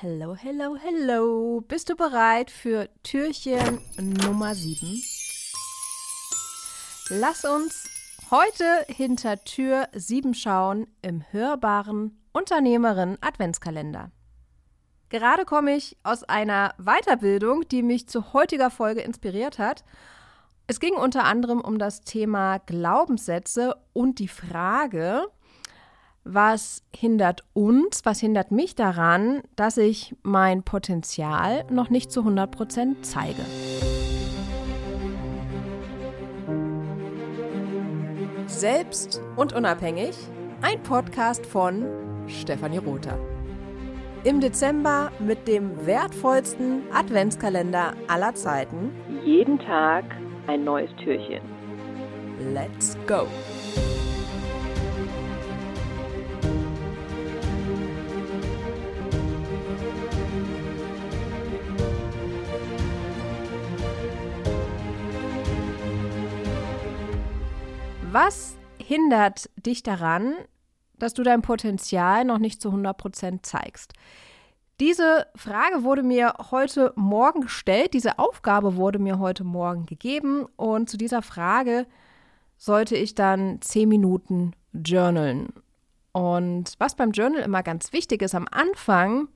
Hello, hello, hello. Bist du bereit für Türchen Nummer 7? Lass uns heute hinter Tür 7 schauen im hörbaren Unternehmerin Adventskalender. Gerade komme ich aus einer Weiterbildung, die mich zu heutiger Folge inspiriert hat. Es ging unter anderem um das Thema Glaubenssätze und die Frage, was hindert uns, was hindert mich daran, dass ich mein Potenzial noch nicht zu 100% zeige? Selbst und unabhängig, ein Podcast von Stefanie Rother. Im Dezember mit dem wertvollsten Adventskalender aller Zeiten. Jeden Tag ein neues Türchen. Let's go! Was hindert dich daran, dass du dein Potenzial noch nicht zu 100% zeigst? Diese Frage wurde mir heute Morgen gestellt, diese Aufgabe wurde mir heute Morgen gegeben und zu dieser Frage sollte ich dann 10 Minuten journalen. Und was beim Journal immer ganz wichtig ist, am Anfang,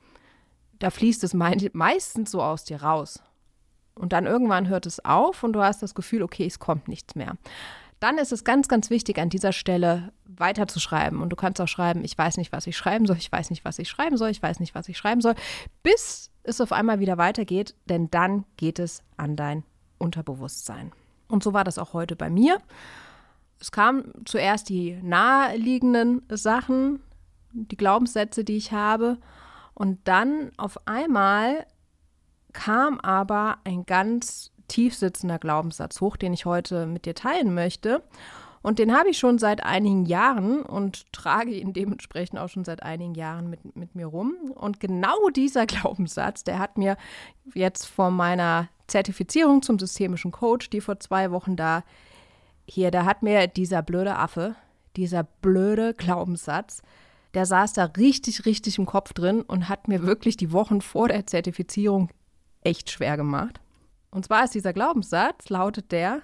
da fließt es meistens so aus dir raus. Und dann irgendwann hört es auf und du hast das Gefühl, okay, es kommt nichts mehr dann ist es ganz, ganz wichtig, an dieser Stelle weiterzuschreiben. Und du kannst auch schreiben, ich weiß nicht, was ich schreiben soll, ich weiß nicht, was ich schreiben soll, ich weiß nicht, was ich schreiben soll, bis es auf einmal wieder weitergeht, denn dann geht es an dein Unterbewusstsein. Und so war das auch heute bei mir. Es kamen zuerst die naheliegenden Sachen, die Glaubenssätze, die ich habe. Und dann auf einmal kam aber ein ganz tiefsitzender Glaubenssatz hoch, den ich heute mit dir teilen möchte. Und den habe ich schon seit einigen Jahren und trage ihn dementsprechend auch schon seit einigen Jahren mit, mit mir rum. Und genau dieser Glaubenssatz, der hat mir jetzt vor meiner Zertifizierung zum systemischen Coach, die vor zwei Wochen da hier, da hat mir dieser blöde Affe, dieser blöde Glaubenssatz, der saß da richtig, richtig im Kopf drin und hat mir wirklich die Wochen vor der Zertifizierung echt schwer gemacht. Und zwar ist dieser Glaubenssatz, lautet der,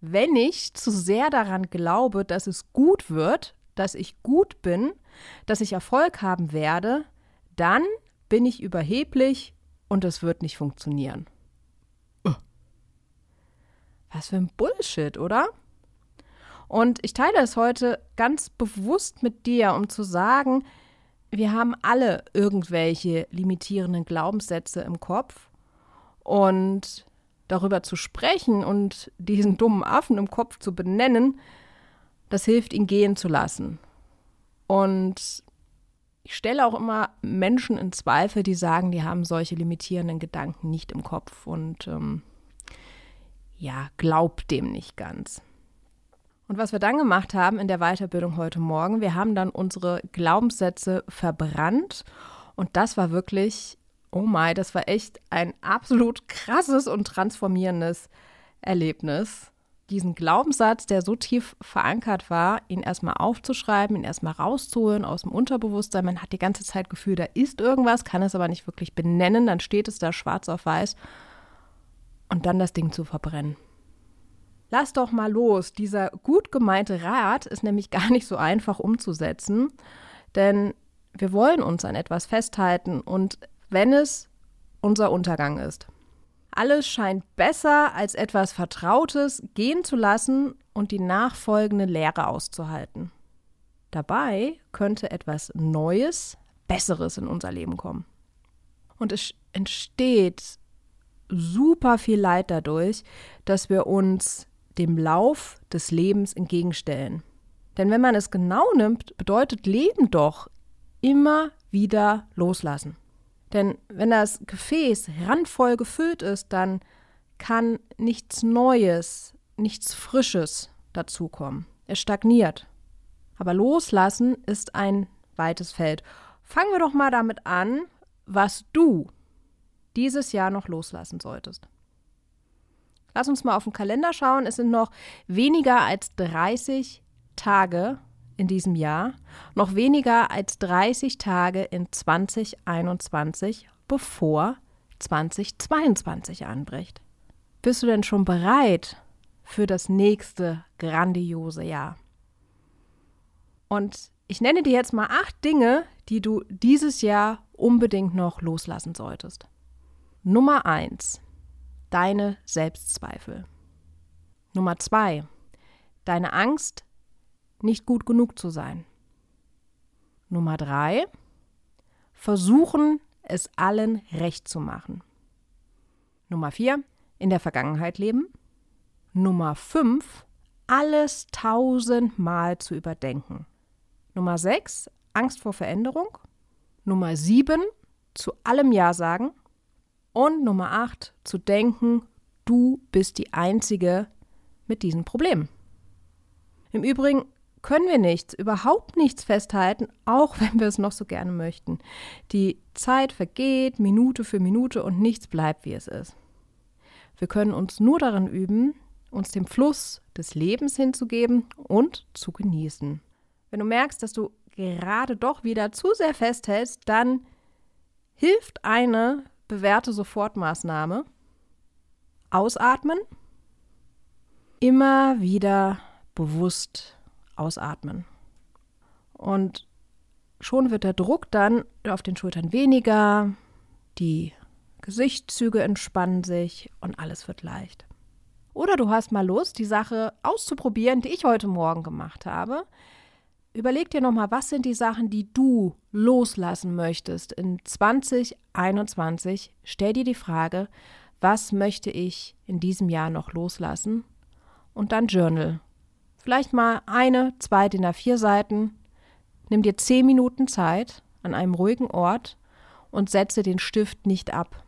wenn ich zu sehr daran glaube, dass es gut wird, dass ich gut bin, dass ich Erfolg haben werde, dann bin ich überheblich und es wird nicht funktionieren. Was für ein Bullshit, oder? Und ich teile es heute ganz bewusst mit dir, um zu sagen, wir haben alle irgendwelche limitierenden Glaubenssätze im Kopf und darüber zu sprechen und diesen dummen Affen im Kopf zu benennen, das hilft, ihn gehen zu lassen. Und ich stelle auch immer Menschen in Zweifel, die sagen, die haben solche limitierenden Gedanken nicht im Kopf und ähm, ja, glaubt dem nicht ganz. Und was wir dann gemacht haben in der Weiterbildung heute Morgen, wir haben dann unsere Glaubenssätze verbrannt und das war wirklich Oh my, das war echt ein absolut krasses und transformierendes Erlebnis. Diesen Glaubenssatz, der so tief verankert war, ihn erstmal aufzuschreiben, ihn erstmal rauszuholen aus dem Unterbewusstsein. Man hat die ganze Zeit Gefühl, da ist irgendwas, kann es aber nicht wirklich benennen. Dann steht es da schwarz auf weiß. Und dann das Ding zu verbrennen. Lass doch mal los. Dieser gut gemeinte Rat ist nämlich gar nicht so einfach umzusetzen, denn wir wollen uns an etwas festhalten und wenn es unser Untergang ist. Alles scheint besser als etwas Vertrautes gehen zu lassen und die nachfolgende Lehre auszuhalten. Dabei könnte etwas Neues, Besseres in unser Leben kommen. Und es entsteht super viel Leid dadurch, dass wir uns dem Lauf des Lebens entgegenstellen. Denn wenn man es genau nimmt, bedeutet Leben doch immer wieder loslassen. Denn wenn das Gefäß randvoll gefüllt ist, dann kann nichts Neues, nichts Frisches dazukommen. Es stagniert. Aber loslassen ist ein weites Feld. Fangen wir doch mal damit an, was du dieses Jahr noch loslassen solltest. Lass uns mal auf den Kalender schauen. Es sind noch weniger als 30 Tage in diesem Jahr, noch weniger als 30 Tage in 2021, bevor 2022 anbricht. Bist du denn schon bereit für das nächste grandiose Jahr? Und ich nenne dir jetzt mal acht Dinge, die du dieses Jahr unbedingt noch loslassen solltest. Nummer eins: Deine Selbstzweifel. Nummer zwei: Deine Angst, nicht gut genug zu sein. Nummer drei: Versuchen, es allen recht zu machen. Nummer vier: In der Vergangenheit leben. Nummer fünf: Alles tausendmal zu überdenken. Nummer 6, Angst vor Veränderung. Nummer 7, zu allem Ja sagen. Und Nummer 8, zu denken, du bist die Einzige mit diesen Problemen. Im Übrigen können wir nichts, überhaupt nichts festhalten, auch wenn wir es noch so gerne möchten. Die Zeit vergeht Minute für Minute und nichts bleibt, wie es ist. Wir können uns nur darin üben, uns dem Fluss des Lebens hinzugeben und zu genießen. Wenn du merkst, dass du gerade doch wieder zu sehr festhältst, dann hilft eine bewährte Sofortmaßnahme. Ausatmen. Immer wieder bewusst ausatmen. Und schon wird der Druck dann auf den Schultern weniger, die Gesichtszüge entspannen sich und alles wird leicht. Oder du hast mal Lust, die Sache auszuprobieren, die ich heute Morgen gemacht habe. Überleg dir nochmal, was sind die Sachen, die du loslassen möchtest in 2021? Stell dir die Frage, was möchte ich in diesem Jahr noch loslassen? Und dann Journal. Vielleicht mal eine, zwei DIN A4 Seiten. Nimm dir zehn Minuten Zeit an einem ruhigen Ort und setze den Stift nicht ab.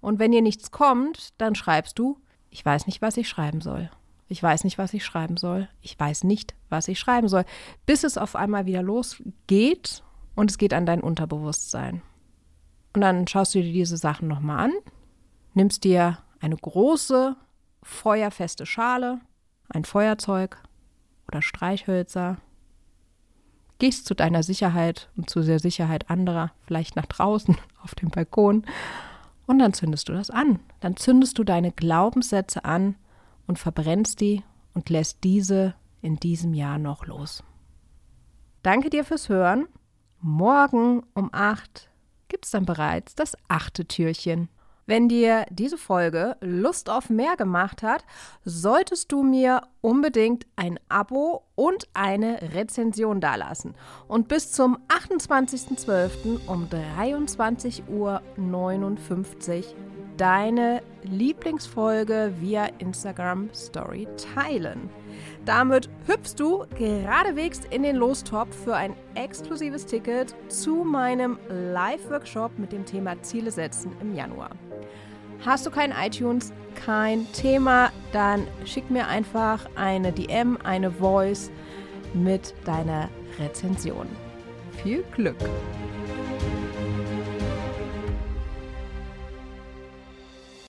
Und wenn dir nichts kommt, dann schreibst du, ich weiß nicht, was ich schreiben soll. Ich weiß nicht, was ich schreiben soll. Ich weiß nicht, was ich schreiben soll. Bis es auf einmal wieder losgeht und es geht an dein Unterbewusstsein. Und dann schaust du dir diese Sachen nochmal an, nimmst dir eine große, feuerfeste Schale, ein Feuerzeug oder Streichhölzer, gehst zu deiner Sicherheit und zu der Sicherheit anderer, vielleicht nach draußen auf dem Balkon, und dann zündest du das an. Dann zündest du deine Glaubenssätze an, und verbrennst die und lässt diese in diesem Jahr noch los. Danke dir fürs Hören. Morgen um 8 gibt es dann bereits das achte Türchen. Wenn dir diese Folge Lust auf mehr gemacht hat, solltest du mir unbedingt ein Abo und eine Rezension dalassen. Und bis zum 28.12. um 23.59 Uhr deine Lieblingsfolge via Instagram Story teilen. Damit hüpfst du geradewegs in den Lostop für ein exklusives Ticket zu meinem Live-Workshop mit dem Thema Ziele setzen im Januar. Hast du kein iTunes? Kein Thema, dann schick mir einfach eine DM, eine Voice mit deiner Rezension. Viel Glück!